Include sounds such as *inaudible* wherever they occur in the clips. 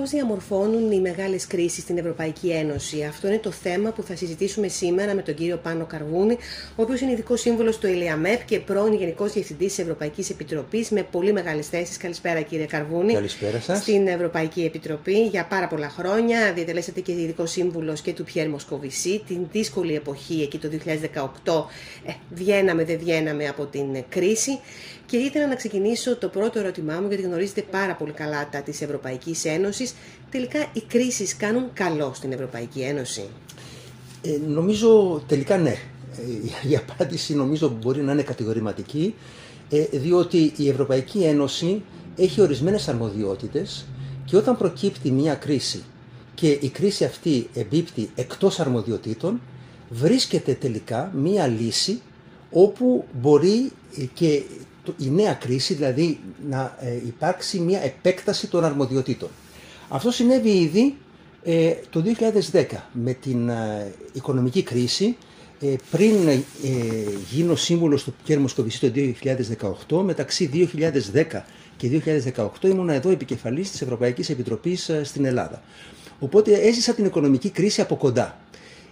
Πώς διαμορφώνουν οι μεγάλες κρίσεις στην Ευρωπαϊκή Ένωση. Αυτό είναι το θέμα που θα συζητήσουμε σήμερα με τον κύριο Πάνο Καρβούνη, ο οποίος είναι ειδικός σύμβολος του ΕΛΙΑΜΕΠ και πρώην Γενικός Διευθυντής της Ευρωπαϊκής Επιτροπής με πολύ μεγάλες θέσεις. Καλησπέρα, κύριε Καρβούνη. Καλησπέρα σας. Στην Ευρωπαϊκή Επιτροπή για πάρα πολλά χρόνια. Διατελέσατε και ειδικός σύμβουλος και του Πιέρ Μοσκοβισή. Την δύσκολη εποχή εκεί το 2018 ε, βγαίναμε, δεν βγαίναμε από την κρίση. Και ήθελα να ξεκινήσω το πρώτο ερώτημά μου, γιατί γνωρίζετε πάρα πολύ καλά τα της Ευρωπαϊκής Ένωσης. Τελικά οι κρίσεις κάνουν καλό στην Ευρωπαϊκή Ένωση; Ε, νομίζω τελικά ναι. Ε, η απάντηση νομίζω μπορεί να είναι κατηγορηματική, ε, διότι η Ευρωπαϊκή Ένωση έχει ορισμένες αρμοδιότητες και όταν προκύπτει μια κρίση και η κρίση αυτή εμπίπτει εκτός αρμοδιοτήτων, βρίσκεται τελικά μια λύση όπου μπορεί και η νέα κρίση, δηλαδή να ε, υπάρξει μια επέκταση των αρμοδιοτήτων. Αυτό συνέβη ήδη ε, το 2010 με την ε, οικονομική κρίση ε, πριν ε, γίνω σύμβουλος του Κέρ Μοσκοβισή το 2018 μεταξύ 2010 και 2018 ήμουν εδώ επικεφαλής της Ευρωπαϊκής Επιτροπής στην Ελλάδα. Οπότε έζησα την οικονομική κρίση από κοντά.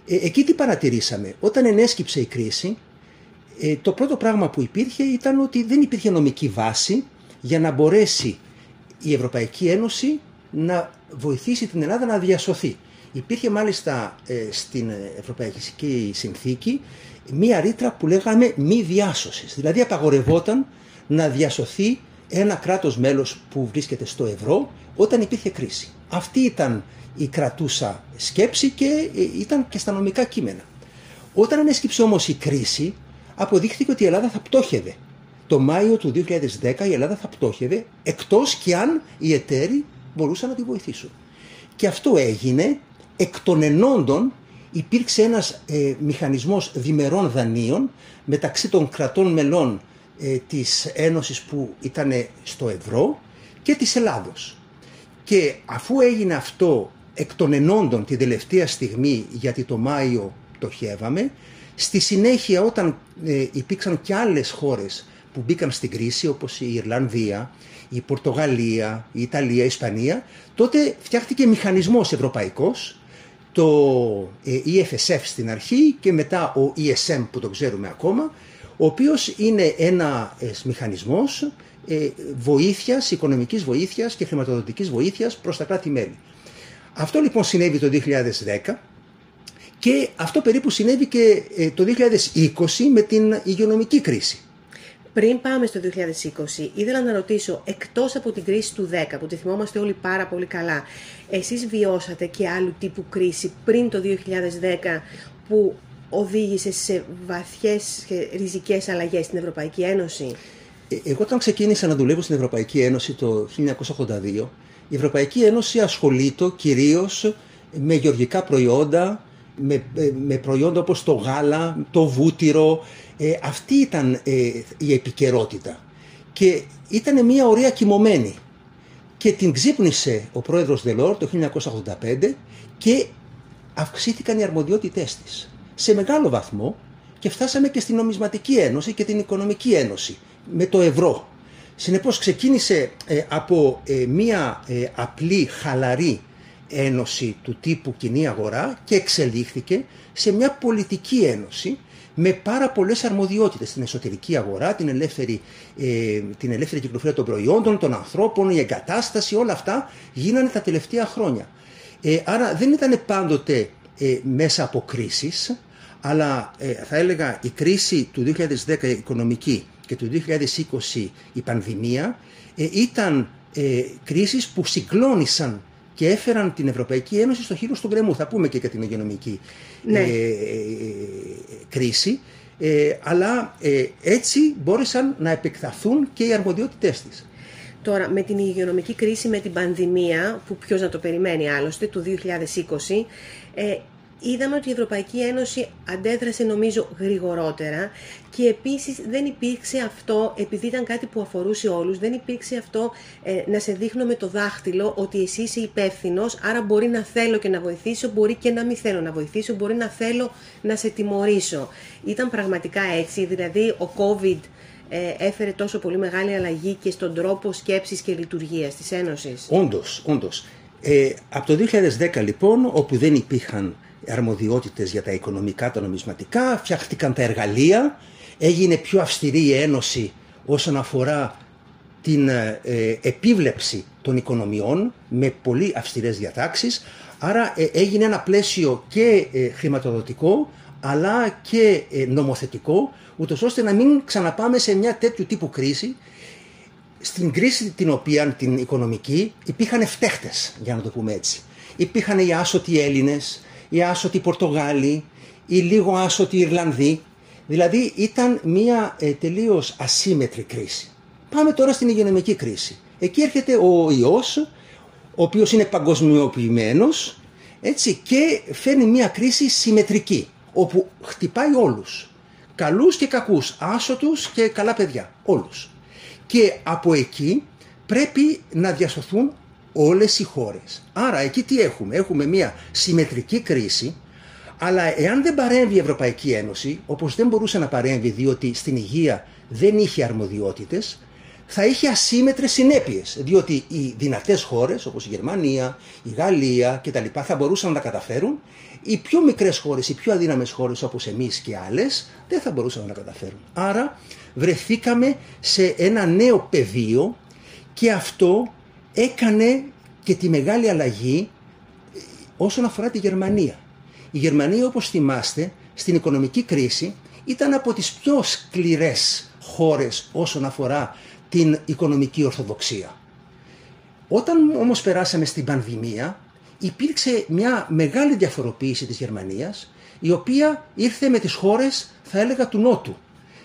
εκεί τι παρατηρήσαμε; Όταν ενέσκυψε η κρίση ε, το πρώτο πράγμα που υπήρχε ήταν ότι δεν υπήρχε νομική βάση για να μπορέσει η Ευρωπαϊκή Ένωση να βοηθήσει την Ελλάδα να διασωθεί. Υπήρχε μάλιστα ε, στην Ευρωπαϊκή Συνθήκη μία ρήτρα που λέγαμε μη διάσωσης. Δηλαδή απαγορευόταν να διασωθεί ένα κράτος μέλος που βρίσκεται στο ευρώ όταν υπήρχε κρίση. Αυτή ήταν η κρατούσα σκέψη και ε, ήταν και στα νομικά κείμενα. Όταν ανέσκυψε όμως η κρίση, αποδείχθηκε ότι η Ελλάδα θα πτώχευε. Το Μάιο του 2010 η Ελλάδα θα πτώχευε εκτός και αν οι εταίροι μπορούσαν να τη βοηθήσουν. Και αυτό έγινε εκ των ενόντων υπήρξε ένας ε, μηχανισμός διμερών δανείων μεταξύ των κρατών μελών ε, της Ένωσης που ήταν στο ευρώ και της Ελλάδος. Και αφού έγινε αυτό εκ των ενόντων την τελευταία στιγμή γιατί το Μάιο πτωχεύαμε, Στη συνέχεια όταν ε, υπήρξαν και άλλες χώρες που μπήκαν στην κρίση όπως η Ιρλανδία, η Πορτογαλία, η Ιταλία, η Ισπανία, τότε φτιάχτηκε μηχανισμός ευρωπαϊκός, το ε, EFSF στην αρχή και μετά ο ESM που το ξέρουμε ακόμα, ο οποίος είναι ένα ε, μηχανισμός ε, βοήθειας, οικονομικής βοήθειας και χρηματοδοτικής βοήθειας προς τα κράτη-μέλη. Αυτό λοιπόν συνέβη το 2010 και αυτό περίπου συνέβη και ε, το 2020 με την υγειονομική κρίση. Πριν πάμε στο 2020, ήθελα να ρωτήσω, εκτός από την κρίση του 10, που τη θυμόμαστε όλοι πάρα πολύ καλά, εσείς βιώσατε και άλλου τύπου κρίση πριν το 2010 που οδήγησε σε βαθιές και ριζικές αλλαγές στην Ευρωπαϊκή Ένωση; Ε, εγώ όταν ξεκίνησα να δουλεύω στην Ευρωπαϊκή Ένωση το 1982, η Ευρωπαϊκή Ένωση ασχολείται κυρίως με γεωργικά προϊόντα, με, ε, με προϊόντα όπως το γάλα, το βούτυρο. Ε, αυτή ήταν ε, η επικαιρότητα. Και ήταν μια ωραία κοιμωμένη. Και την ξύπνησε ο πρόεδρος Δελόρ το 1985 και αυξήθηκαν οι αρμοδιότητές της. Σε μεγάλο βαθμό και φτάσαμε και στην Νομισματική Ένωση και την Οικονομική Ένωση με το ευρώ. Συνεπώς ξεκίνησε από μια απλή χαλαρή ένωση του τύπου κοινή αγορά και εξελίχθηκε σε μια πολιτική ένωση με πάρα πολλές αρμοδιότητες στην εσωτερική αγορά, την ελεύθερη, ε, την ελεύθερη κυκλοφορία των προϊόντων, των ανθρώπων, η εγκατάσταση, όλα αυτά γίνανε τα τελευταία χρόνια. Ε, άρα δεν ήταν πάντοτε ε, μέσα από κρίσεις, αλλά ε, θα έλεγα η κρίση του 2010 οικονομική και του 2020 η πανδημία ήταν κρίσεις που συγκλώνησαν και έφεραν την Ευρωπαϊκή Ένωση στο χείλο του γκρεμού. Θα πούμε και για την υγειονομική ναι. ε, ε, κρίση. Ε, αλλά ε, έτσι μπόρεσαν να επεκταθούν και οι αρμοδιότητές της. Τώρα, με την υγειονομική κρίση, με την πανδημία, που ποιος να το περιμένει άλλωστε, του 2020, ε, είδαμε ότι η Ευρωπαϊκή Ένωση αντέδρασε νομίζω γρηγορότερα και επίσης δεν υπήρξε αυτό, επειδή ήταν κάτι που αφορούσε όλους, δεν υπήρξε αυτό ε, να σε δείχνω με το δάχτυλο ότι εσύ είσαι υπεύθυνος, άρα μπορεί να θέλω και να βοηθήσω, μπορεί και να μην θέλω να βοηθήσω, μπορεί να θέλω να σε τιμωρήσω. Ήταν πραγματικά έτσι, δηλαδή ο COVID ε, έφερε τόσο πολύ μεγάλη αλλαγή και στον τρόπο σκέψης και λειτουργίας της Ένωσης. Όντως, όντως. Ε, από το 2010 λοιπόν, όπου δεν υπήρχαν αρμοδιότητες για τα οικονομικά, τα νομισματικά, φτιάχτηκαν τα εργαλεία, έγινε πιο αυστηρή η ένωση όσον αφορά την ε, ε, επίβλεψη των οικονομιών με πολύ αυστηρές διατάξεις. Άρα ε, έγινε ένα πλαίσιο και χρηματοδοτικό αλλά και νομοθετικό ούτως ώστε να μην ξαναπάμε σε μια τέτοιου τύπου κρίση στην κρίση την οποία την οικονομική υπήρχαν φταίχτες για να το πούμε έτσι. Υπήρχαν οι άσωτοι Έλληνες, οι άσωτοι Πορτογάλοι, οι λίγο άσωτοι Ιρλανδοί. Δηλαδή ήταν μια ε, τελείως ασύμετρη κρίση. Πάμε τώρα στην υγειονομική κρίση. Εκεί έρχεται ο ιός, ο οποίος είναι παγκοσμιοποιημένος έτσι, και φέρνει μια κρίση συμμετρική, όπου χτυπάει όλους. Καλούς και κακούς, άσωτους και καλά παιδιά, όλους. Και από εκεί πρέπει να διασωθούν όλες οι χώρες. Άρα εκεί τι έχουμε, έχουμε μια συμμετρική κρίση, αλλά εάν δεν παρέμβει η Ευρωπαϊκή Ένωση, όπως δεν μπορούσε να παρέμβει διότι στην υγεία δεν είχε αρμοδιότητες, θα είχε ασύμετρες συνέπειες, διότι οι δυνατές χώρες όπως η Γερμανία, η Γαλλία κτλ. θα μπορούσαν να τα καταφέρουν, οι πιο μικρές χώρες, οι πιο αδύναμες χώρες όπως εμείς και άλλες δεν θα μπορούσαν να τα καταφέρουν. Άρα βρεθήκαμε σε ένα νέο πεδίο και αυτό έκανε και τη μεγάλη αλλαγή ε, όσον αφορά τη Γερμανία. Η Γερμανία όπως θυμάστε στην οικονομική κρίση ήταν από τις πιο σκληρές χώρες όσον αφορά την οικονομική ορθοδοξία. Όταν όμως περάσαμε στην πανδημία υπήρξε μια μεγάλη διαφοροποίηση της Γερμανίας η οποία ήρθε με τις χώρες θα έλεγα του Νότου.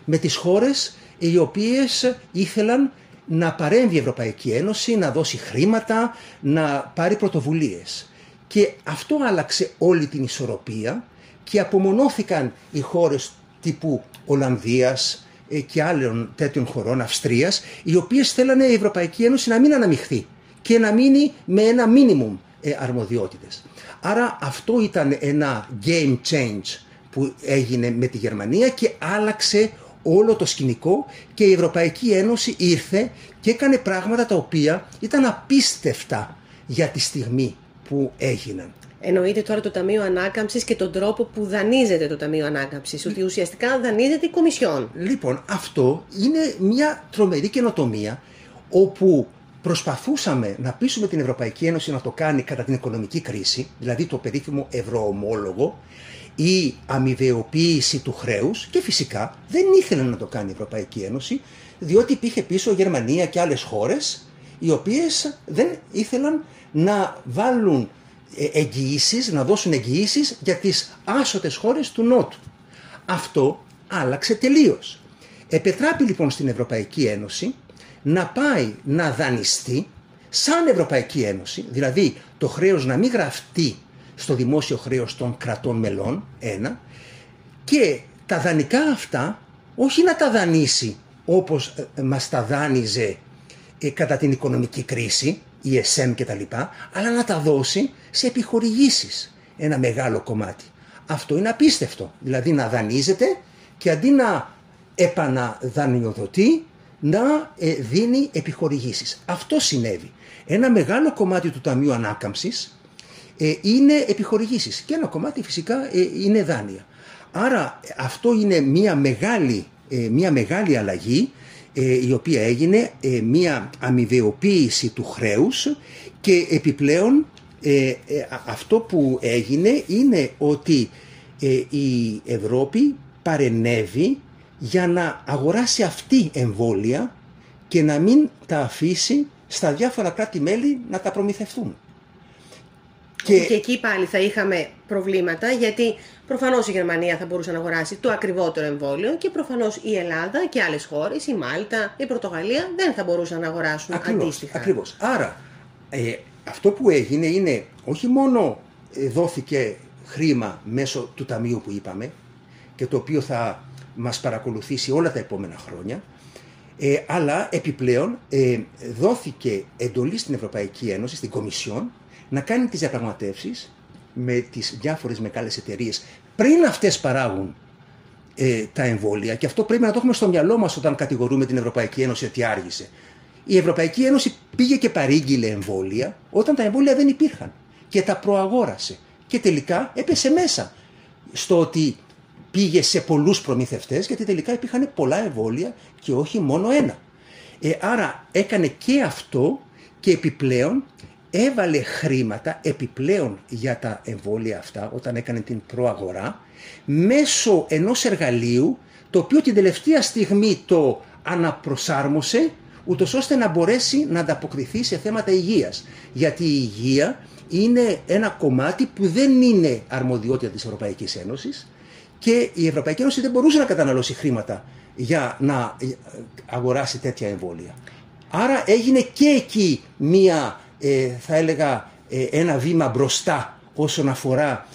Με τις χώρες οι οποίες ήθελαν να παρέμβει η Ευρωπαϊκή Ένωση, να δώσει χρήματα, να πάρει πρωτοβουλίες. Και αυτό άλλαξε όλη την ισορροπία και απομονώθηκαν οι χώρες τύπου Ολλανδίας ε, και άλλων τέτοιων χωρών, Αυστρίας, οι οποίες θέλανε η Ευρωπαϊκή Ένωση να μην αναμειχθεί και να μείνει με ένα μίνιμουμ ε, αρμοδιότητες. Άρα αυτό ήταν ένα game change που έγινε με τη Γερμανία και άλλαξε όλο το σκηνικό και η Ευρωπαϊκή Ένωση ήρθε και έκανε πράγματα τα οποία ήταν απίστευτα για τη στιγμή που έγιναν. Εννοείται τώρα το Ταμείο Ανάκαμψης και τον τρόπο που δανείζεται το Ταμείο Ανάκαμψης, ότι ουσιαστικά δανείζεται η Κομισιόν. Λοιπόν, αυτό είναι μια τρομερή καινοτομία όπου προσπαθούσαμε να πείσουμε την Ευρωπαϊκή Ένωση να το κάνει κατά την οικονομική κρίση, δηλαδή το περίφημο ευρωομόλογο, η αμοιβεοποίηση του χρέους και φυσικά δεν ήθελε να το κάνει η Ευρωπαϊκή Ένωση διότι υπήρχε πίσω Γερμανία και άλλες χώρες οι οποίες δεν ήθελαν να βάλουν ε, εγγυήσεις, να δώσουν εγγυήσεις για τις άσωτες χώρες του Νότου. Αυτό άλλαξε τελείως. Επετράπη λοιπόν στην Ευρωπαϊκή Ένωση να πάει να δανειστεί σαν Ευρωπαϊκή Ένωση, δηλαδή το χρέος να μην γραφτεί στο δημόσιο χρέος των κρατών μελών, ένα, και τα δανεικά αυτά όχι να τα δανείσει όπως ε, μας τα δάνειζε ε, κατά την οικονομική κρίση, η ΕΣΕΜ και τα λοιπά, αλλά να τα δώσει σε επιχορηγήσεις ένα μεγάλο κομμάτι. Αυτό είναι απίστευτο. Δηλαδή να δανείζεται και αντί να επαναδανειοδοτεί να ε, δίνει επιχορηγήσεις. Αυτό συνέβη. Ένα μεγάλο κομμάτι του Ταμείου Ανάκαμψης ε, είναι επιχορηγήσεις και ένα κομμάτι φυσικά ε, είναι δάνεια. Άρα αυτό είναι μια μεγάλη, ε, μια μεγάλη αλλαγή η οποία έγινε μια αμοιβεοποίηση του χρέους και επιπλέον αυτό που έγινε είναι ότι η Ευρώπη παρενέβη για να αγοράσει αυτή εμβόλια και να μην τα αφήσει στα διάφορα κράτη-μέλη να τα προμηθευτούν. Και... και εκεί πάλι θα είχαμε προβλήματα γιατί προφανώς η Γερμανία θα μπορούσε να αγοράσει το ακριβότερο εμβόλιο και προφανώς η Ελλάδα και άλλες χώρες, η Μάλτα, η Πορτογαλία δεν θα μπορούσαν να αγοράσουν ακριβώς, αντίστοιχα. Ακριβώς. Άρα ε, αυτό που έγινε είναι όχι μόνο ε, δόθηκε χρήμα μέσω του ταμείου που είπαμε και το οποίο θα μας παρακολουθήσει όλα τα επόμενα χρόνια ε, αλλά επιπλέον ε, δόθηκε εντολή στην Ευρωπαϊκή Ένωση, στην Κομισιόν να κάνει τις διαπραγματεύσεις με τις διάφορες μεγάλες εταιρείες πριν αυτές παράγουν ε, τα εμβόλια και αυτό πρέπει να το έχουμε στο μυαλό μας όταν κατηγορούμε την Ευρωπαϊκή Ένωση ότι άργησε. η Ευρωπαϊκή Ένωση πήγε και παρήγγειλε εμβόλια όταν τα εμβόλια δεν υπήρχαν και τα προαγόρασε και τελικά έπεσε μέσα στο ότι πήγε σε πολλούς προμηθευτές γιατί τελικά υπήρχαν πολλά εμβόλια και όχι μόνο ένα. Ε, άρα έκανε και αυτό και επιπλέον έβαλε χρήματα επιπλέον για τα εμβόλια αυτά όταν έκανε την προαγορά μέσω ενός εργαλείου το οποίο την τελευταία στιγμή το αναπροσάρμοσε ούτως ώστε να μπορέσει να ανταποκριθεί σε θέματα υγείας. Γιατί η υγεία είναι ένα κομμάτι που δεν είναι αρμοδιότητα της Ευρωπαϊκής Ένωσης και η Ευρωπαϊκή Ένωση δεν μπορούσε να καταναλώσει χρήματα για να αγοράσει τέτοια εμβόλια. Άρα έγινε και εκεί μία, ε, θα έλεγα, ε, ένα βήμα μπροστά όσον αφορά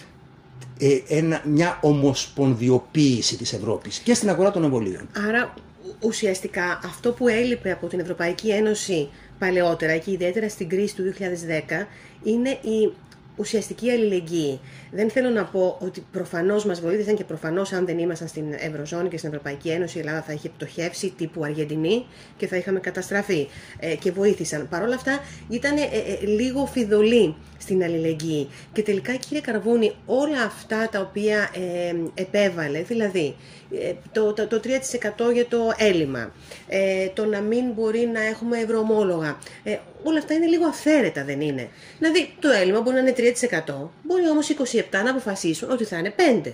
ε, ένα, μια ομοσπονδιοποίηση της Ευρώπης και στην αγορά των εμβολίων. Άρα ουσιαστικά αυτό που έλειπε από την Ευρωπαϊκή Ένωση παλαιότερα και ιδιαίτερα στην κρίση του 2010 είναι η ουσιαστική αλληλεγγύη. Δεν θέλω να πω ότι προφανώς μας βοήθησαν και προφανώς, αν δεν ήμασταν στην Ευρωζώνη και στην Ευρωπαϊκή Ένωση, η Ελλάδα θα είχε πτωχεύσει τύπου Αργεντινή και θα είχαμε καταστραφεί. Ε, και βοήθησαν. Παρ' όλα αυτά, ήταν ε, ε, λίγο φιδωλή στην αλληλεγγύη. Και τελικά, κύριε Καρβούνη, όλα αυτά τα οποία ε, επέβαλε, δηλαδή ε, το, το, το 3% για το έλλειμμα, ε, το να μην μπορεί να έχουμε ευρωομόλογα, ε, όλα αυτά είναι λίγο αφαίρετα, δεν είναι; Δηλαδή, το έλλειμμα μπορεί να είναι 3%, μπορεί όμως 27% να αποφασίσουν ότι θα είναι 5%.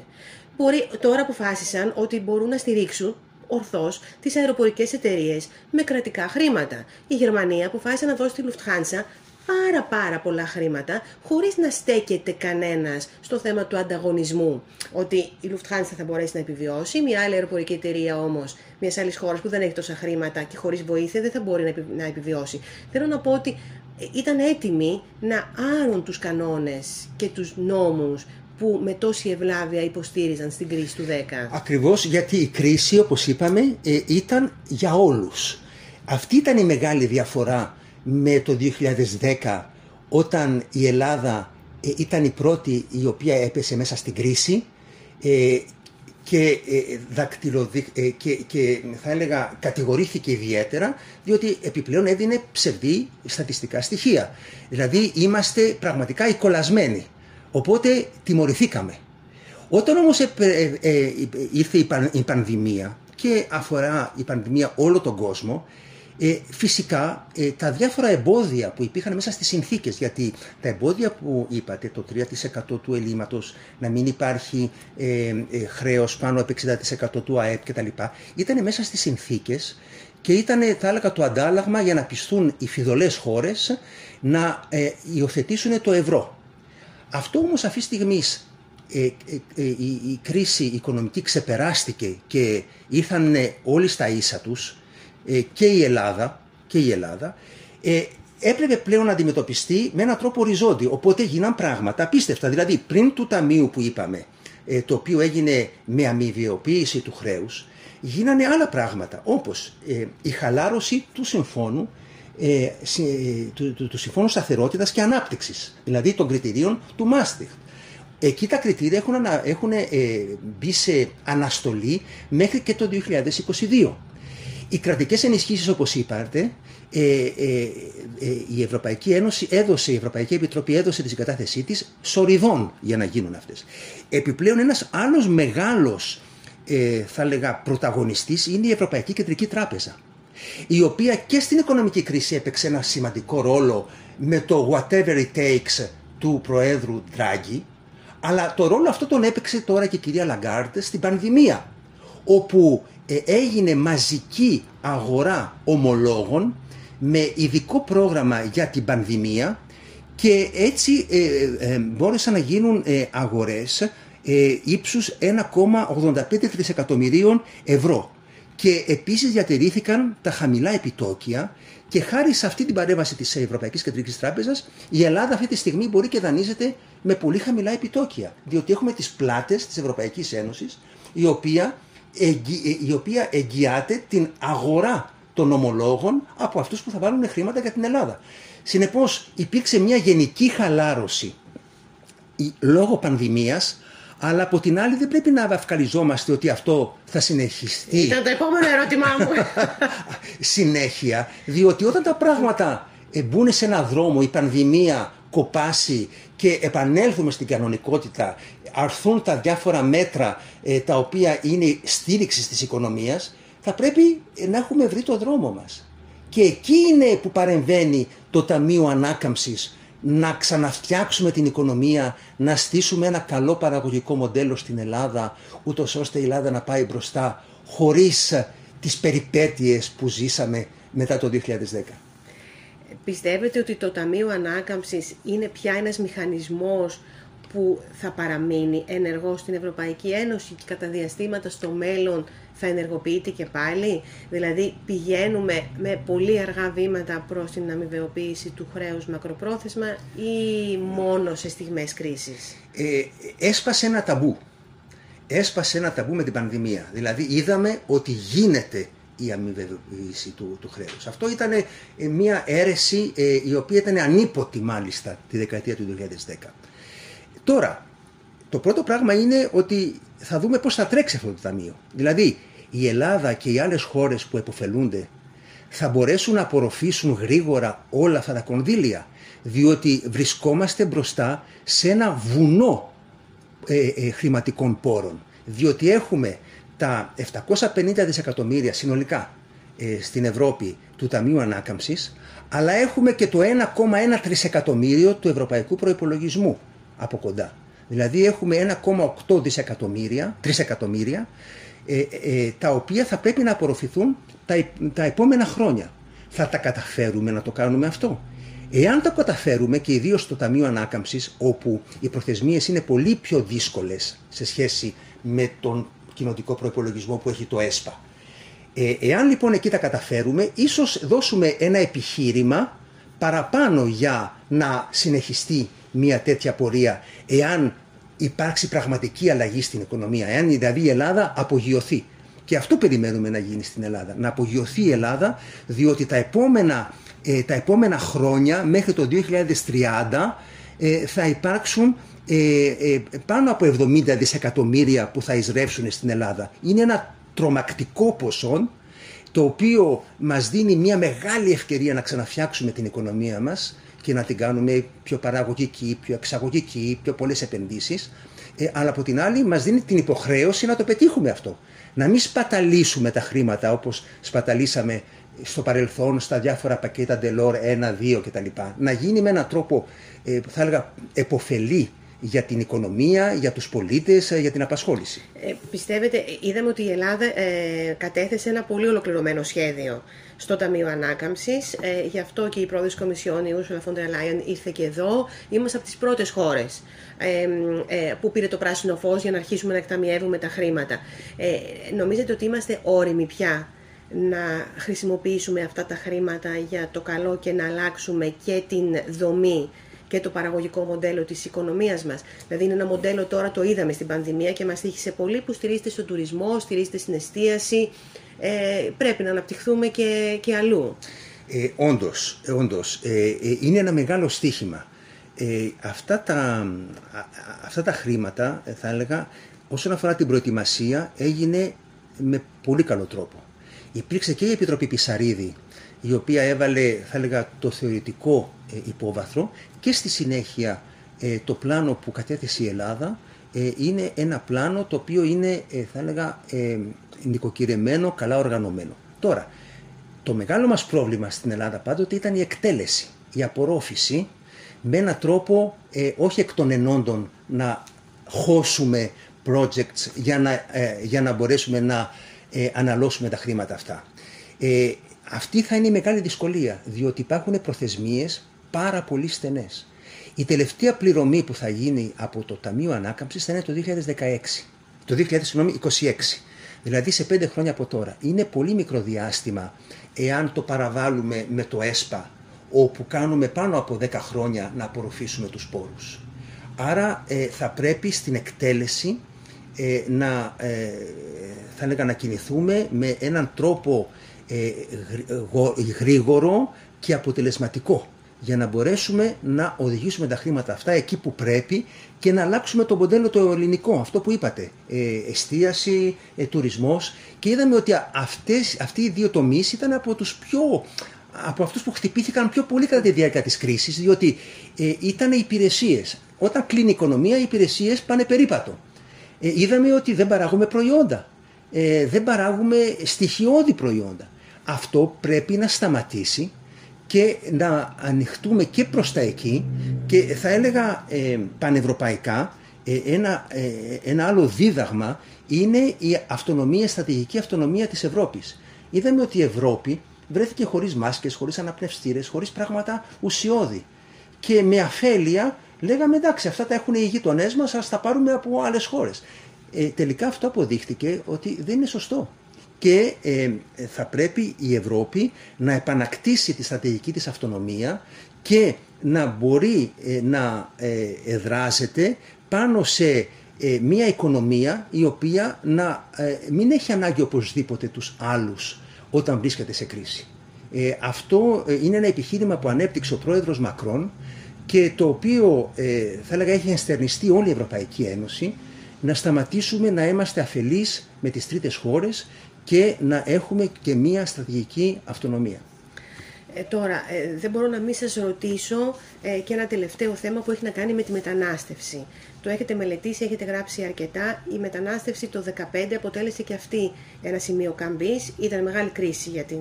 Μπορεί, τώρα αποφάσισαν ότι μπορούν να στηρίξουν ορθώς τις αεροπορικές εταιρείες με κρατικά χρήματα. Η Γερμανία αποφάσισε να δώσει τη Lufthansa πάρα πάρα πολλά χρήματα χωρίς να στέκεται κανένας στο θέμα του ανταγωνισμού ότι η Lufthansa θα μπορέσει να επιβιώσει, μια άλλη αεροπορική εταιρεία όμως μιας άλλης χώρας που δεν έχει τόσα χρήματα και χωρίς βοήθεια δεν θα μπορεί να επιβιώσει. Θέλω να πω ότι ήταν έτοιμοι να άρουν τους κανόνες και τους νόμους που με τόση ευλάβεια υποστήριζαν στην κρίση του 10. Ακριβώς γιατί η κρίση όπως είπαμε ε, ήταν για όλους. Αυτή ήταν η μεγάλη διαφορά με το 2010 όταν η Ελλάδα ε, ήταν η πρώτη η οποία έπεσε μέσα στην κρίση ε, και, ε, και, και θα έλεγα κατηγορήθηκε ιδιαίτερα διότι επιπλέον έδινε ψευδή στατιστικά στοιχεία. Δηλαδή είμαστε πραγματικά οικολασμένοι. Οπότε τιμωρηθήκαμε. Όταν όμως ήρθε η πανδημία και αφορά η πανδημία όλο τον κόσμο ε, φυσικά ε, τα διάφορα εμπόδια που υπήρχαν μέσα στις συνθήκες, γιατί τα εμπόδια που είπατε, το 3% του ελλείμματος, να μην υπάρχει ε, ε, χρέος πάνω από 60% του ΑΕΠ κτλ. ήταν μέσα στις συνθήκες και ήταν, θα έλεγα, το αντάλλαγμα για να πιστούν οι φιδωλές χώρες να ε, υιοθετήσουν το ευρώ. Αυτό όμως αυτή τη στιγμή ε, ε, ε, η, η κρίση οικονομική ξεπεράστηκε και ήρθαν όλοι στα ίσα τους, ε, και η Ελλάδα, και η Ελλάδα ε, έπρεπε πλέον να αντιμετωπιστεί με έναν τρόπο οριζόντιο. Οπότε γίναν πράγματα απίστευτα. Δηλαδή, πριν του ταμείου που είπαμε, ε, το οποίο έγινε με αμοιβιοποίηση του χρέους, γίνανε άλλα πράγματα, όπως ε, η χαλάρωση του συμφώνου ε, του, του, του Συμφώνου Σταθερότητας και Ανάπτυξης, δηλαδή των κριτηρίων του Μάστιχτ. Εκεί τα κριτήρια έχουν, έχουν ε, μπει σε αναστολή μέχρι και το 2022. Οι κρατικές ενισχύσεις όπως είπατε, ε, ε, ε, η Ευρωπαϊκή Ένωση έδωσε, η Ευρωπαϊκή Επιτροπή έδωσε τη συγκατάθεσή της σοριδών για να γίνουν αυτές. Επιπλέον ένας άλλος μεγάλος ε, θα λέγα πρωταγωνιστής είναι η Ευρωπαϊκή Κεντρική Τράπεζα η οποία και στην οικονομική κρίση έπαιξε ένα σημαντικό ρόλο με το whatever it takes του Προέδρου Ντράγκη αλλά το ρόλο αυτό τον έπαιξε τώρα και η κυρία Λαγκάρντ στην πανδημία όπου ε, έγινε μαζική αγορά ομολόγων με ειδικό πρόγραμμα για την πανδημία και έτσι ε, ε, μπόρεσαν να γίνουν αγορές ε, ύψους 1,85 δισεκατομμυρίων ευρώ. Και επίσης διατηρήθηκαν τα χαμηλά επιτόκια και χάρη σε αυτή την παρέμβαση της Ευρωπαϊκής Κεντρικής Τράπεζας η Ελλάδα αυτή τη στιγμή μπορεί και δανείζεται με πολύ χαμηλά επιτόκια. Διότι έχουμε τις πλάτες της Ευρωπαϊκής Ένωσης η οποία ε, η οποία εγγυάται την αγορά των ομολόγων από αυτούς που θα βάλουν χρήματα για την Ελλάδα. Συνεπώς υπήρξε μια γενική χαλάρωση λόγω πανδημίας αλλά από την άλλη δεν πρέπει να βαφκαλιζόμαστε ότι αυτό θα συνεχιστεί. Ήταν το επόμενο ερώτημά μου. *laughs* Συνέχεια, διότι όταν τα πράγματα μπουν σε ένα δρόμο, η πανδημία κοπάσει και επανέλθουμε στην κανονικότητα, αρθούν τα διάφορα μέτρα ε, τα οποία είναι στήριξη της οικονομίας, θα πρέπει να έχουμε βρει το δρόμο μας. Και εκεί είναι που παρεμβαίνει το Ταμείο Ανάκαμψης να ξαναφτιάξουμε την οικονομία, να στήσουμε ένα καλό παραγωγικό μοντέλο στην Ελλάδα, ούτως ώστε η Ελλάδα να πάει μπροστά χωρίς τις περιπέτειες που ζήσαμε μετά το 2010. Πιστεύετε ότι το Ταμείο Ανάκαμψης είναι πια ένας μηχανισμός που θα παραμείνει ενεργός στην Ευρωπαϊκή Ένωση και κατά διαστήματα στο μέλλον θα ενεργοποιείται και πάλι; Δηλαδή πηγαίνουμε με πολύ αργά βήματα προς την αμοιβεοποίηση του χρέους μακροπρόθεσμα ή μόνο σε στιγμές κρίσης; Ε, έσπασε ένα ταμπού. Έσπασε ένα ταμπού με την πανδημία. Δηλαδή είδαμε ότι γίνεται η αμοιβεοποίηση του, του χρέους. Αυτό ήταν ε, μια αίρεση ε, η οποία ήταν ανίποτη μάλιστα τη δεκαετία του 2010. Τώρα, το πρώτο πράγμα είναι ότι θα δούμε πώς θα τρέξει αυτό το ταμείο. Δηλαδή, η Ελλάδα και οι άλλες χώρες που επωφελούνται θα μπορέσουν να απορροφήσουν γρήγορα όλα αυτά τα κονδύλια, διότι βρισκόμαστε μπροστά σε ένα βουνό ε, ε, χρηματικών πόρων, διότι έχουμε τα 750 δισεκατομμύρια συνολικά ε, στην Ευρώπη του Ταμείου Ανάκαμψης, αλλά έχουμε και το 1,1 τρισεκατομμύριο του ευρωπαϊκού προϋπολογισμού από κοντά. Δηλαδή έχουμε 1,8 δισεκατομμύρια, τρισεκατομμύρια, ε, ε, τα οποία θα πρέπει να απορροφηθούν τα, τα επόμενα χρόνια. Θα τα καταφέρουμε να το κάνουμε αυτό; Εάν το καταφέρουμε και ιδίως στο Ταμείο Ανάκαμψης, όπου οι προθεσμίες είναι πολύ πιο δύσκολες σε σχέση με τον κοινοτικό προπολογισμό που έχει το ΕΣΠΑ. Ε, εάν λοιπόν εκεί τα καταφέρουμε, ίσως δώσουμε ένα επιχείρημα παραπάνω για να συνεχιστεί μια τέτοια πορεία, εάν υπάρξει πραγματική αλλαγή στην οικονομία, εάν δηλαδή η Ελλάδα απογειωθεί. Και αυτό περιμένουμε να γίνει στην Ελλάδα, να απογειωθεί η Ελλάδα, διότι τα επόμενα, ε, τα επόμενα χρόνια, μέχρι το 2030, ε, θα υπάρξουν ε, ε, πάνω από 70 δισεκατομμύρια που θα εισρεύσουν στην Ελλάδα. Είναι ένα τρομακτικό ποσό το οποίο μας δίνει μια μεγάλη ευκαιρία να ξαναφτιάξουμε την οικονομία μας και να την κάνουμε πιο παραγωγική, πιο εξαγωγική, πιο πολλές επενδύσεις. Ε, αλλά από την άλλη μας δίνει την υποχρέωση να το πετύχουμε αυτό. Να μην σπαταλήσουμε τα χρήματα όπως σπαταλήσαμε στο παρελθόν στα διάφορα πακέτα Delors 1, 2 κτλ. Να γίνει με έναν τρόπο, ε, θα έλεγα, εποφελή για την οικονομία, για τους πολίτες, ε, για την απασχόληση. Ε, πιστεύετε, είδαμε ότι η Ελλάδα ε, κατέθεσε ένα πολύ ολοκληρωμένο σχέδιο στο Ταμείο Ανάκαμψης, ε, γι' αυτό και η πρόεδρος Κομισιόν, η Ursula von der Leyen, ήρθε και εδώ. Είμαστε από τις πρώτες χώρες ε, ε, που πήρε το πράσινο φως για να αρχίσουμε να εκταμιεύουμε τα χρήματα. Ε, νομίζετε ότι είμαστε όριμοι πια να χρησιμοποιήσουμε αυτά τα χρήματα για το καλό και να αλλάξουμε και την δομή και το παραγωγικό μοντέλο της οικονομίας μας. Δηλαδή είναι ένα μοντέλο τώρα, το είδαμε στην πανδημία και μας τύχησε πολύ που στηρίζεται στον τουρισμό, στηρίζεται στην εστίαση. Ε, πρέπει να αναπτυχθούμε και, και αλλού. Ε, όντως, ε, όντως ε, ε, είναι ένα μεγάλο στίχημα. Ε, αυτά, τα, αυτά τα χρήματα, θα έλεγα, όσον αφορά την προετοιμασία, έγινε με πολύ καλό τρόπο. Υπήρξε και η Επιτροπή Πισαρίδη, η οποία έβαλε, θα έλεγα, το θεωρητικό υπόβαθρο και στη συνέχεια ε, το πλάνο που κατέθεσε η Ελλάδα ε, είναι ένα πλάνο το οποίο είναι, ε, θα έλεγα, ε, νοικοκυρεμένο, καλά οργανωμένο. Τώρα, το μεγάλο μας πρόβλημα στην Ελλάδα πάντοτε ήταν η εκτέλεση, η απορρόφηση, με έναν τρόπο όχι εκ των ενόντων να χώσουμε projects για να, για να μπορέσουμε να αναλώσουμε τα χρήματα αυτά. Αυτή θα είναι η μεγάλη δυσκολία, διότι υπάρχουν προθεσμίες πάρα πολύ στενές. Η τελευταία πληρωμή που θα γίνει από το Ταμείο Ανάκαμψης θα είναι το 2016, το 2026. Δηλαδή σε πέντε χρόνια από τώρα. Είναι πολύ μικρό διάστημα εάν το παραβάλουμε με το ΕΣΠΑ όπου κάνουμε πάνω από 10 χρόνια να απορροφήσουμε τους πόρους. Άρα ε, θα πρέπει στην εκτέλεση ε, να, ε, θα έλεγα, να κινηθούμε με έναν τρόπο γρήγορο και αποτελεσματικό για να μπορέσουμε να οδηγήσουμε τα χρήματα αυτά εκεί που πρέπει και να αλλάξουμε το μοντέλο το ελληνικό, αυτό που είπατε, ε, εστίαση, ε, τουρισμός και είδαμε ότι αυτές, αυτοί οι δύο τομείς ήταν από τους πιο από αυτούς που χτυπήθηκαν πιο πολύ κατά τη διάρκεια της κρίσης, διότι ε, ήταν οι υπηρεσίες. Όταν κλείνει η οικονομία, οι υπηρεσίες πάνε περίπατο. Ε, είδαμε ότι δεν παράγουμε προϊόντα, ε, δεν παράγουμε στοιχειώδη προϊόντα. Αυτό πρέπει να σταματήσει και να ανοιχτούμε και προς τα εκεί και θα έλεγα ε, πανευρωπαϊκά ε, ένα, ε, ένα άλλο δίδαγμα είναι η αυτονομία, στρατηγική αυτονομία της Ευρώπης. Είδαμε ότι η Ευρώπη βρέθηκε χωρίς μάσκες, χωρίς αναπνευστήρες, χωρίς πράγματα ουσιώδη. Και με αφέλεια λέγαμε εντάξει αυτά τα έχουν οι γείτονές μας, ας τα πάρουμε από άλλες χώρες. Ε, τελικά αυτό αποδείχτηκε ότι δεν είναι σωστό και ε, θα πρέπει η Ευρώπη να επανακτήσει τη στρατηγική της αυτονομία και να μπορεί ε, να ε, εδράζεται πάνω σε μια οικονομία η οποία να μην έχει ανάγκη οπωσδήποτε τους άλλους όταν βρίσκεται σε κρίση. αυτό είναι ένα επιχείρημα που ανέπτυξε ο πρόεδρος Μακρόν και το οποίο θα έλεγα έχει ενστερνιστεί όλη η Ευρωπαϊκή Ένωση να σταματήσουμε να είμαστε αφελείς με τις τρίτες χώρες και να έχουμε και μία στρατηγική αυτονομία. Ε, τώρα, ε, δεν μπορώ να μην σας ρωτήσω ε, και ένα τελευταίο θέμα που έχει να κάνει με τη μετανάστευση. Το έχετε μελετήσει, έχετε γράψει αρκετά. Η μετανάστευση το 2015 αποτέλεσε και αυτή ένα σημείο καμπής. Ήταν μεγάλη κρίση για την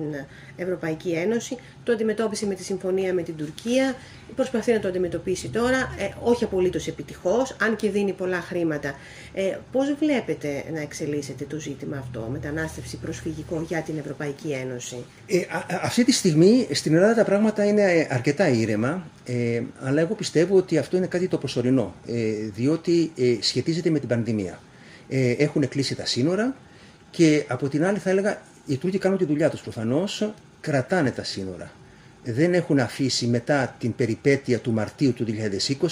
Ευρωπαϊκή Ένωση. Το αντιμετώπισε με τη συμφωνία με την Τουρκία. Προσπαθεί να το αντιμετωπίσει τώρα, ε, όχι απολύτως επιτυχώς, αν και δίνει πολλά χρήματα. Ε, Πώς βλέπετε να εξελίσσεται το ζήτημα αυτό, μετανάστευση προσφυγικό για την Ευρωπαϊκή Ένωση; Ε, αυτή τη στιγμή στην Ελλάδα τα πράγματα είναι αρκετά ήρεμα, ε, αλλά εγώ πιστεύω ότι αυτό είναι κάτι το προσωρινό, ε, διότι ε, σχετίζεται με την πανδημία. Ε, έχουν κλείσει τα σύνορα και από την άλλη θα έλεγα οι Τούρκοι κάνουν τη δουλειά τους προφανώς, κρατάνε τα σύνορα. Δεν έχουν αφήσει μετά την περιπέτεια του Μαρτίου του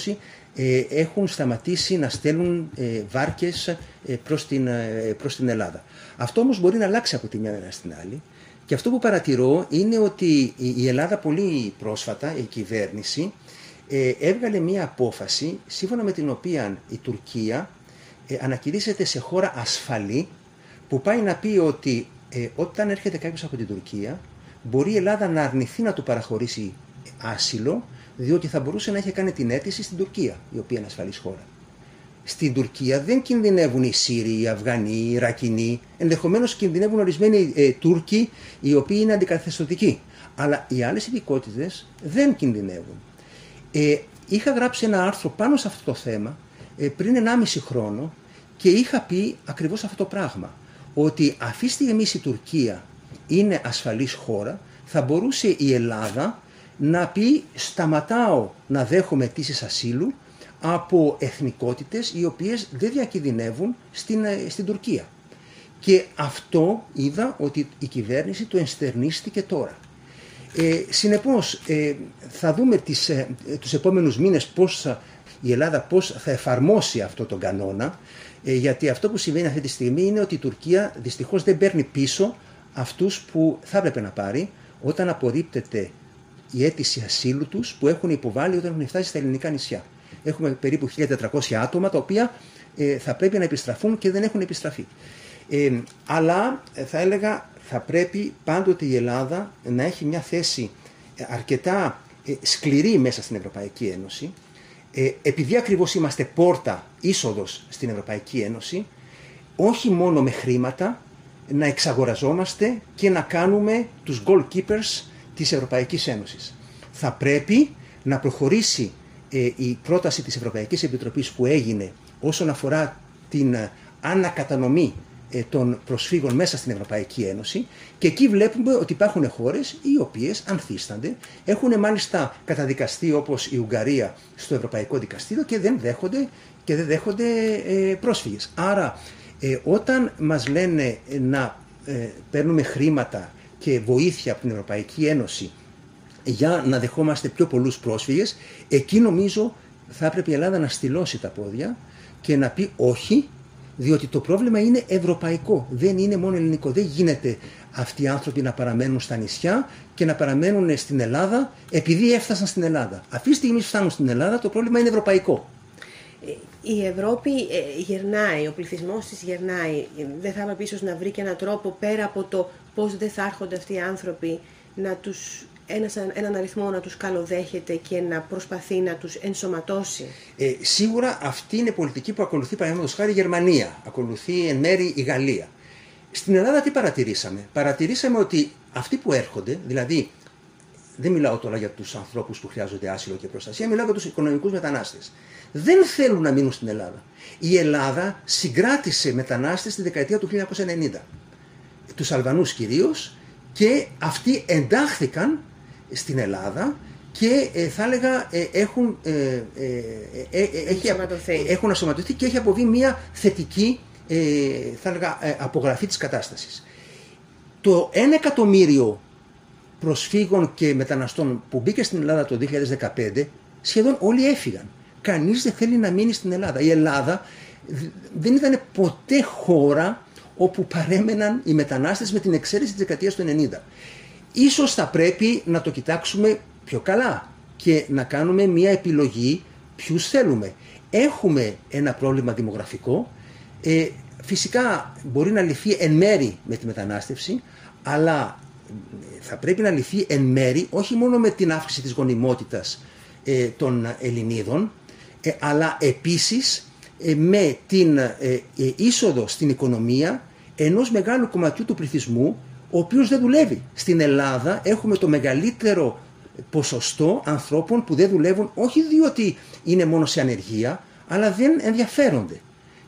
2020, ε, έχουν σταματήσει να στέλνουν ε, βάρκες ε, προς, την, ε, προς την Ελλάδα. Αυτό όμως μπορεί να αλλάξει από τη μια μέρα στην άλλη. Και αυτό που παρατηρώ είναι ότι η Ελλάδα πολύ πρόσφατα, η κυβέρνηση, ε, έβγαλε μία απόφαση σύμφωνα με την οποία η Τουρκία ε, ανακηρύσσεται σε χώρα ασφαλή που πάει να πει ότι ε, όταν έρχεται κάποιος από την Τουρκία μπορεί η Ελλάδα να αρνηθεί να του παραχωρήσει άσυλο διότι θα μπορούσε να έχει κάνει την αίτηση στην Τουρκία, η οποία είναι ασφαλής χώρα. Στην Τουρκία δεν κινδυνεύουν οι Σύριοι, οι Αφγανοί, οι Ιρακινοί, ενδεχομένως κινδυνεύουν ορισμένοι ε, Τούρκοι οι οποίοι είναι αντικαθεστωτικοί. Αλλά οι άλλες ειδικότητες δεν κινδυνεύουν. Ε, είχα γράψει ένα άρθρο πάνω σε αυτό το θέμα ε, πριν 1,5 χρόνο και είχα πει ακριβώς αυτό το πράγμα. Ότι αυτή τη στιγμή η Τουρκία είναι ασφαλής χώρα, θα μπορούσε η Ελλάδα να πει σταματάω να δέχομαι αιτήσεις ασύλου από εθνικότητες οι οποίες δεν διακινδυνεύουν στην, ε, στην Τουρκία. Και αυτό είδα ότι η κυβέρνηση το ενστερνίστηκε τώρα. Ε, συνεπώς, ε, θα δούμε τις, ε, τους επόμενους μήνες πώς η Ελλάδα πώς θα εφαρμόσει αυτό τον κανόνα, ε, γιατί αυτό που συμβαίνει αυτή τη στιγμή είναι ότι η Τουρκία δυστυχώς δεν παίρνει πίσω αυτούς που θα έπρεπε να πάρει όταν απορρίπτεται η αίτηση ασύλου τους που έχουν υποβάλει όταν έχουν φτάσει στα ελληνικά νησιά. Έχουμε περίπου 1.400 άτομα τα οποία ε, θα πρέπει να επιστραφούν και δεν έχουν επιστραφεί. Ε, αλλά θα έλεγα θα πρέπει πάντοτε η Ελλάδα να έχει μια θέση ε, αρκετά ε, σκληρή μέσα στην Ευρωπαϊκή Ένωση, ε, επειδή ακριβώς είμαστε πόρτα είσοδος στην Ευρωπαϊκή Ένωση, όχι μόνο με χρήματα, να εξαγοραζόμαστε και να κάνουμε τους goalkeepers της Ευρωπαϊκής Ένωσης. Θα πρέπει να προχωρήσει η πρόταση της Ευρωπαϊκής Επιτροπής που έγινε όσον αφορά την ανακατανομή ε, των προσφύγων μέσα στην Ευρωπαϊκή Ένωση και εκεί βλέπουμε ότι υπάρχουν χώρες οι οποίες ανθίστανται, έχουν μάλιστα καταδικαστεί όπως η Ουγγαρία στο Ευρωπαϊκό Δικαστήριο και δεν δέχονται, και δεν δέχονται ε, πρόσφυγες. Άρα ε, όταν μας λένε να παίρνουμε χρήματα και βοήθεια από την Ευρωπαϊκή Ένωση για να δεχόμαστε πιο πολλούς πρόσφυγες, εκεί νομίζω θα έπρεπε η Ελλάδα να στυλώσει τα πόδια και να πει όχι διότι το πρόβλημα είναι ευρωπαϊκό, δεν είναι μόνο ελληνικό. Δεν γίνεται αυτοί οι άνθρωποι να παραμένουν στα νησιά και να παραμένουν στην Ελλάδα επειδή έφτασαν στην Ελλάδα. Αυτή τη στιγμή φτάνουν στην Ελλάδα το πρόβλημα είναι ευρωπαϊκό. Η Ευρώπη ε, γερνάει, ο πληθυσμός της γερνάει. Δεν θα έπρεπε ίσω να βρει και έναν τρόπο πέρα από το πώς δεν θα έρχονται αυτοί οι άνθρωποι να τους, ένας, έναν αριθμό να τους καλοδέχεται και να προσπαθεί να τους ενσωματώσει; Ε, σίγουρα αυτή είναι η πολιτική που ακολουθεί παραδείγματος χάρη η Γερμανία, ακολουθεί εν μέρη η Γαλλία. Στην Ελλάδα τι παρατηρήσαμε; Παρατηρήσαμε ότι αυτοί που έρχονται, δηλαδή δεν μιλάω τώρα για τους ανθρώπους που χρειάζονται άσυλο και προστασία, μιλάω για τους οικονομικούς μετανάστες. Δεν θέλουν να μείνουν στην Ελλάδα. Η Ελλάδα συγκράτησε μετανάστες στη δεκαετία του 1990. Τους Αλβανούς κυρίως και αυτοί εντάχθηκαν στην Ελλάδα και ε, θα έλεγα ε, έχουν, ε, ε, ε έχει, έχουν ασωματωθεί και έχει αποβεί μια θετική θα έλεγα, απογραφή της κατάστασης. Το 1 εκατομμύριο προσφύγων και μεταναστών που μπήκε στην Ελλάδα το 2015 σχεδόν όλοι έφυγαν. Κανείς δεν θέλει να μείνει στην Ελλάδα. Η Ελλάδα δεν ήταν ποτέ χώρα όπου παρέμεναν οι μετανάστες με την εξαίρεση της δεκαετίας του 90. Ίσως θα πρέπει να το κοιτάξουμε πιο καλά και να κάνουμε μια επιλογή ποιους θέλουμε. Έχουμε ένα πρόβλημα δημογραφικό, ε, φυσικά μπορεί να λυθεί εν μέρη με τη μετανάστευση, αλλά θα πρέπει να λυθεί εν μέρη όχι μόνο με την αύξηση της γονιμότητας ε, των Ελληνίδων, ε, αλλά επίσης ε, με την είσοδο στην οικονομία ενός μεγάλου κομματιού του πληθυσμού ο οποίος δεν δουλεύει. Στην Ελλάδα έχουμε το μεγαλύτερο ποσοστό ανθρώπων που δεν δουλεύουν όχι διότι είναι μόνο σε ανεργία αλλά δεν ενδιαφέρονται.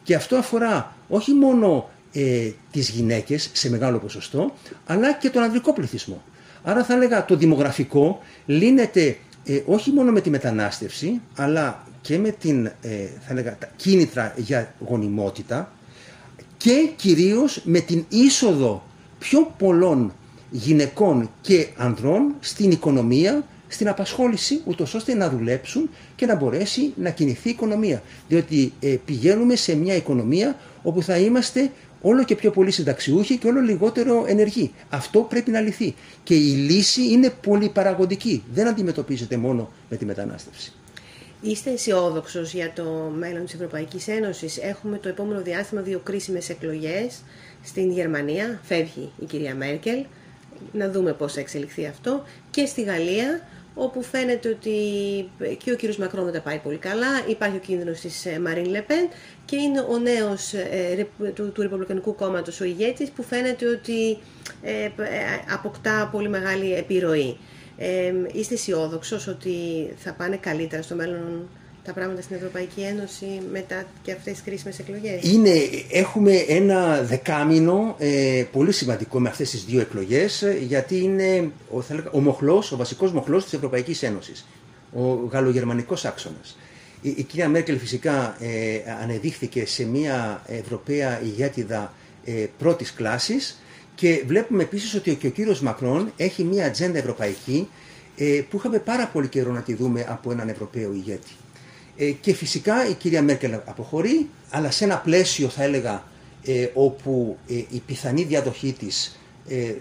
Και αυτό αφορά όχι μόνο ε, τις γυναίκες σε μεγάλο ποσοστό, αλλά και τον ανδρικό πληθυσμό. Άρα θα έλεγα το δημογραφικό λύνεται ε, όχι μόνο με τη μετανάστευση, αλλά και με την, ε, θα έλεγα, τα κίνητρα για γονιμότητα και κυρίως με την είσοδο πιο πολλών γυναικών και ανδρών στην οικονομία, στην απασχόληση, ούτως ώστε να δουλέψουν και να μπορέσει να κινηθεί η οικονομία. Διότι ε, πηγαίνουμε σε μια οικονομία όπου θα είμαστε όλο και πιο πολύ συνταξιούχοι και όλο λιγότερο ενεργοί. Αυτό πρέπει να λυθεί. Και η λύση είναι πολυπαραγωγική. Δεν αντιμετωπίζεται μόνο με τη μετανάστευση. Είστε αισιόδοξος για το μέλλον της Ευρωπαϊκής Ένωσης; Έχουμε το επόμενο διάστημα δύο κρίσιμες εκλογές στην Γερμανία. Φεύγει η κυρία Μέρκελ. Να δούμε πώς θα εξελιχθεί αυτό. Και στη Γαλλία όπου φαίνεται ότι και ο κύριος Μακρόν δεν τα πάει πολύ καλά, υπάρχει ο κίνδυνος της Μαρίν Λεπέν και είναι ο νέος ε, του, του Ρεπουμπλικανικού Κόμματος ο ηγέτης που φαίνεται ότι ε, ε, αποκτά πολύ μεγάλη επιρροή. Είστε αισιόδοξος ότι θα πάνε καλύτερα στο μέλλον τα πράγματα στην Ευρωπαϊκή Ένωση μετά και αυτές τις κρίσιμες εκλογές; Είναι, έχουμε ένα δεκάμινο ε, πολύ σημαντικό με αυτές τις δύο εκλογές γιατί είναι ο, θα λέγα, ο μοχλός, ο βασικός μοχλός της Ευρωπαϊκής Ένωσης, ο γαλλογερμανικός άξονας. Η, η κυρία Μέρκελ φυσικά ε, ανεδείχθηκε σε μια Ευρωπαία ηγέτιδα ε, πρώτης κλάσης και βλέπουμε επίσης ότι και ο κύριος Μακρόν έχει μια ατζέντα ευρωπαϊκή ε, που είχαμε πάρα πολύ καιρό να τη δούμε από έναν Ευρωπαίο ηγέτη. Ε, και φυσικά η κυρία Μέρκελ αποχωρεί, αλλά σε ένα πλαίσιο θα έλεγα ε, όπου ε, η πιθανή διαδοχή της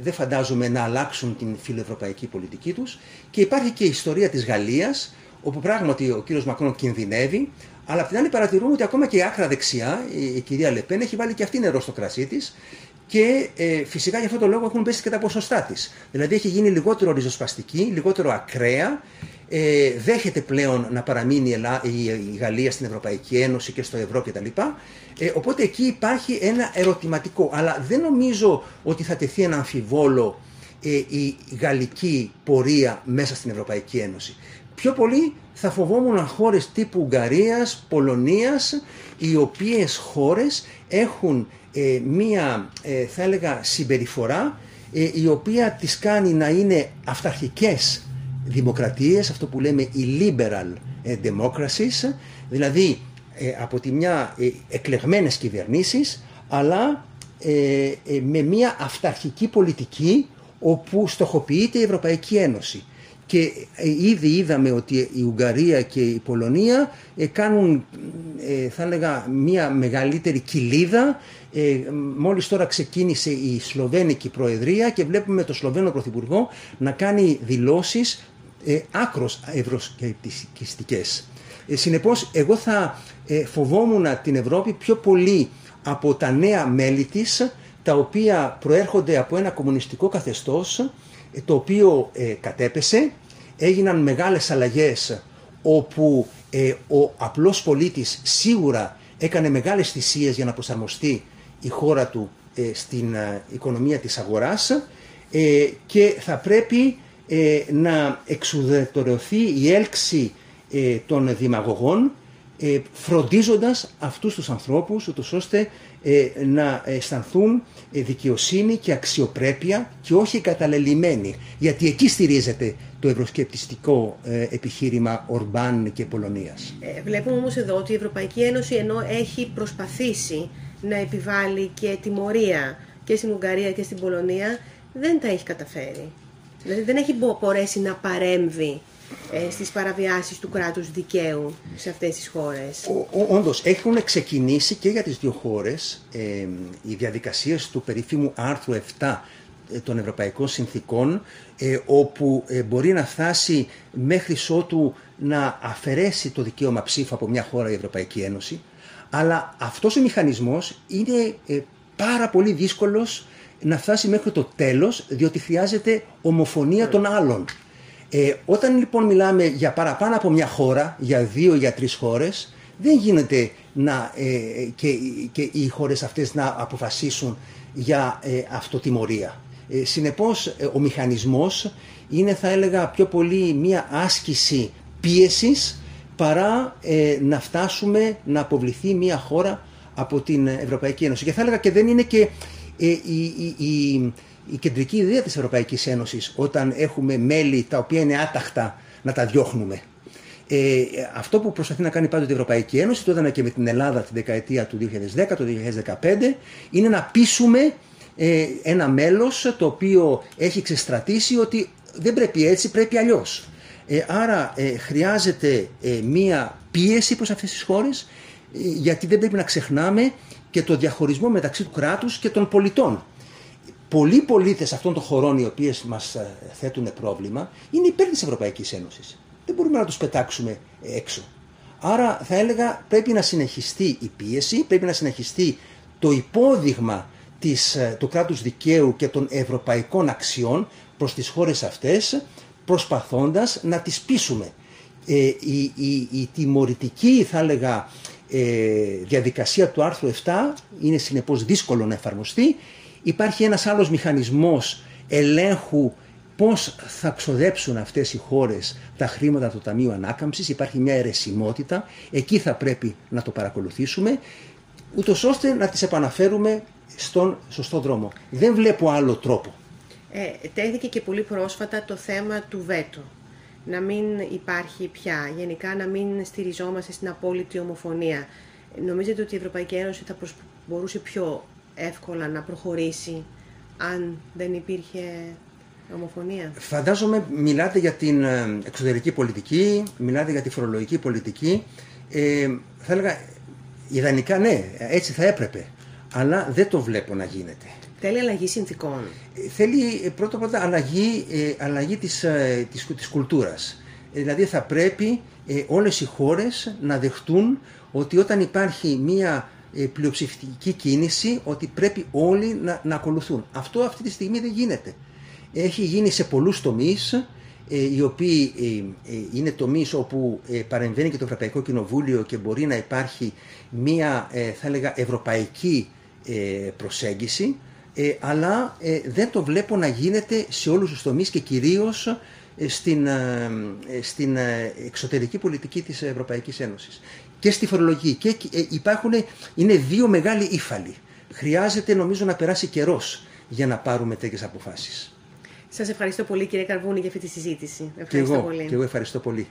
δεν φαντάζομαι να αλλάξουν την φιλοευρωπαϊκή πολιτική τους και υπάρχει και η ιστορία της Γαλλίας όπου πράγματι ο κύριος Μακρόν κινδυνεύει αλλά απ' την άλλη παρατηρούμε ότι ακόμα και η άκρα δεξιά, η, κυρία Λεπέν, έχει βάλει και αυτή νερό στο κρασί της και ε, φυσικά για αυτόν τον λόγο έχουν πέσει και τα ποσοστά της. Δηλαδή έχει γίνει λιγότερο ριζοσπαστική, λιγότερο ακραία ε, δέχεται πλέον να παραμείνει η, Γαλλία στην Ευρωπαϊκή Ένωση και στο ευρώ κτλ. Ε, οπότε εκεί υπάρχει ένα ερωτηματικό. Αλλά δεν νομίζω ότι θα τεθεί ένα αμφιβόλο ε, η γαλλική πορεία μέσα στην Ευρωπαϊκή Ένωση. Πιο πολύ θα φοβόμουν χώρες τύπου Ουγγαρίας, Πολωνίας, οι οποίες χώρες έχουν ε, μία, ε, θα έλεγα, συμπεριφορά η οποία τις κάνει να είναι αυταρχικές δημοκρατίες, αυτό που λέμε οι liberal ε, democracies, δηλαδή ε, από τη μια ε, εκλεγμένες κυβερνήσεις, αλλά με μια αυταρχική πολιτική όπου στοχοποιείται η Ευρωπαϊκή Ένωση. Και ήδη είδαμε ότι η Ουγγαρία και η Πολωνία κάνουν θα έλεγα μια μεγαλύτερη κοιλίδα. Ε, μόλις τώρα ξεκίνησε η Σλοβένικη Προεδρία και βλέπουμε το Σλοβαίνο Πρωθυπουργό να κάνει δηλώσεις ε, άκρος ευρωσκεπτικιστικές. Ε, συνεπώς εγώ θα ε, φοβόμουν την Ευρώπη πιο πολύ από τα νέα μέλη της τα οποία προέρχονται από ένα κομμουνιστικό καθεστώς ε, το οποίο ε, κατέπεσε, έγιναν μεγάλες αλλαγές όπου ε, ο απλός πολίτης σίγουρα έκανε μεγάλες θυσίες για να προσαρμοστεί η χώρα του στην οικονομία της αγοράς. Και θα πρέπει να εξουδετερωθεί η έλξη των δημαγωγών φροντίζοντας αυτούς τους ανθρώπους ούτως ώστε να αισθανθούν δικαιοσύνη και αξιοπρέπεια και όχι καταλελειμμένοι. Γιατί εκεί στηρίζεται το ευρωσκεπτιστικό επιχείρημα Ορμπάν και Πολωνίας. Ε, βλέπουμε όμως εδώ ότι η Ευρωπαϊκή Ένωση ενώ έχει προσπαθήσει να επιβάλλει και τιμωρία και στην Ουγγαρία και στην Πολωνία δεν τα έχει καταφέρει. Δηλαδή δεν έχει μπορέσει να παρέμβει ε, στις παραβιάσεις του κράτους δικαίου σε αυτές τις χώρες. Ο, όντως, έχουν ξεκινήσει και για τις δύο χώρες ε, οι διαδικασίες του περίφημου άρθρου 7 ε, των Ευρωπαϊκών Συνθήκων ε, όπου ε, μπορεί να φτάσει μέχρι ότου να αφαιρέσει το δικαίωμα ψήφου από μια χώρα η Ευρωπαϊκή Ένωση αλλά αυτός ο μηχανισμός είναι πάρα πολύ δύσκολος να φτάσει μέχρι το τέλος διότι χρειάζεται ομοφωνία των άλλων. Ε, όταν λοιπόν μιλάμε για παραπάνω από μια χώρα, για δύο ή για τρεις χώρες, δεν γίνεται να, ε, και, και οι χώρες αυτές να αποφασίσουν για ε, αυτοτιμωρία. Ε, συνεπώς ε, ο μηχανισμός είναι θα έλεγα πιο πολύ μια άσκηση πίεσης παρά ε, να φτάσουμε να αποβληθεί μια χώρα από την Ευρωπαϊκή Ένωση. Και θα έλεγα και δεν είναι και η, η η κεντρική ιδέα της Ευρωπαϊκής Ένωσης όταν έχουμε μέλη τα οποία είναι άταχτα να τα διώχνουμε. Ε, αυτό που προσπαθεί να κάνει πάντοτε η Ευρωπαϊκή Ένωση, το έδωνα και με την Ελλάδα τη δεκαετία του 2010, το 2015, είναι να πείσουμε ε, ένα μέλος το οποίο έχει ξεστρατήσει ότι δεν πρέπει έτσι, πρέπει αλλιώς. Ε, άρα ε, χρειάζεται ε, μία πίεση προς αυτές τις χώρες γιατί δεν πρέπει να ξεχνάμε και το διαχωρισμό μεταξύ του κράτους και των πολιτών πολλοί πολίτες αυτών των χωρών οι οποίες μας ε, θέτουν πρόβλημα είναι υπέρ της Ευρωπαϊκής Ένωσης. Δεν μπορούμε να τους πετάξουμε έξω. Άρα θα έλεγα πρέπει να συνεχιστεί η πίεση, πρέπει να συνεχιστεί το υπόδειγμα της, ε, του κράτους δικαίου και των ευρωπαϊκών αξιών προς τις χώρες αυτές προσπαθώντας να τις πείσουμε. Ε, η, η, η τιμωρητική θα έλεγα διαδικασία του άρθρου 7 είναι συνεπώς δύσκολο να εφαρμοστεί Υπάρχει ένας άλλος μηχανισμός ελέγχου πώς θα ξοδέψουν αυτές οι χώρες τα χρήματα του Ταμείου Ανάκαμψης. Υπάρχει μια αιρεσιμότητα, εκεί θα πρέπει να το παρακολουθήσουμε, ούτως ώστε να τις επαναφέρουμε στον σωστό δρόμο. Δεν βλέπω άλλο τρόπο. Ε, τέθηκε και πολύ πρόσφατα το θέμα του βέτο. Να μην υπάρχει πια, γενικά να μην στηριζόμαστε στην απόλυτη ομοφωνία. Νομίζετε ότι η Ευρωπαϊκή Ένωση θα μπορούσε πιο εύκολα να προχωρήσει αν δεν υπήρχε ομοφωνία; Φαντάζομαι μιλάτε για την ε, εξωτερική πολιτική, μιλάτε για τη φορολογική πολιτική. Ε, θα έλεγα ιδανικά ναι, έτσι θα έπρεπε. Αλλά δεν το βλέπω να γίνεται. Θέλει αλλαγή συνθήκων. Ε, θέλει ε, πρώτα πρώτα αλλαγή, αλλαγή της, της, της κουλτούρας. Δηλαδή θα πρέπει όλες οι χώρες να δεχτούν ότι όταν υπάρχει μία ε, πλειοψηφική κίνηση ότι πρέπει όλοι να, να ακολουθούν. Αυτό αυτή τη στιγμή δεν γίνεται. Έχει γίνει σε πολλούς τομείς, ε, οι οποίοι ε, είναι τομείς όπου παρεμβαίνει και το Ευρωπαϊκό Κοινοβούλιο και μπορεί να υπάρχει μία, θα έλεγα, ευρωπαϊκή προσέγγιση, αλλά δεν το βλέπω να γίνεται σε όλους τους τομείς και κυρίως στην, στην εξωτερική πολιτική της Ευρωπαϊκής Ένωσης και στη φορολογική. Και ε, υπάρχουν, είναι δύο μεγάλοι ύφαλοι. Χρειάζεται νομίζω να περάσει καιρός για να πάρουμε τέτοιες αποφάσεις. Σας ευχαριστώ πολύ κύριε Καρβούνη για αυτή τη συζήτηση. Ευχαριστώ και εγώ, πολύ. Και εγώ ευχαριστώ πολύ.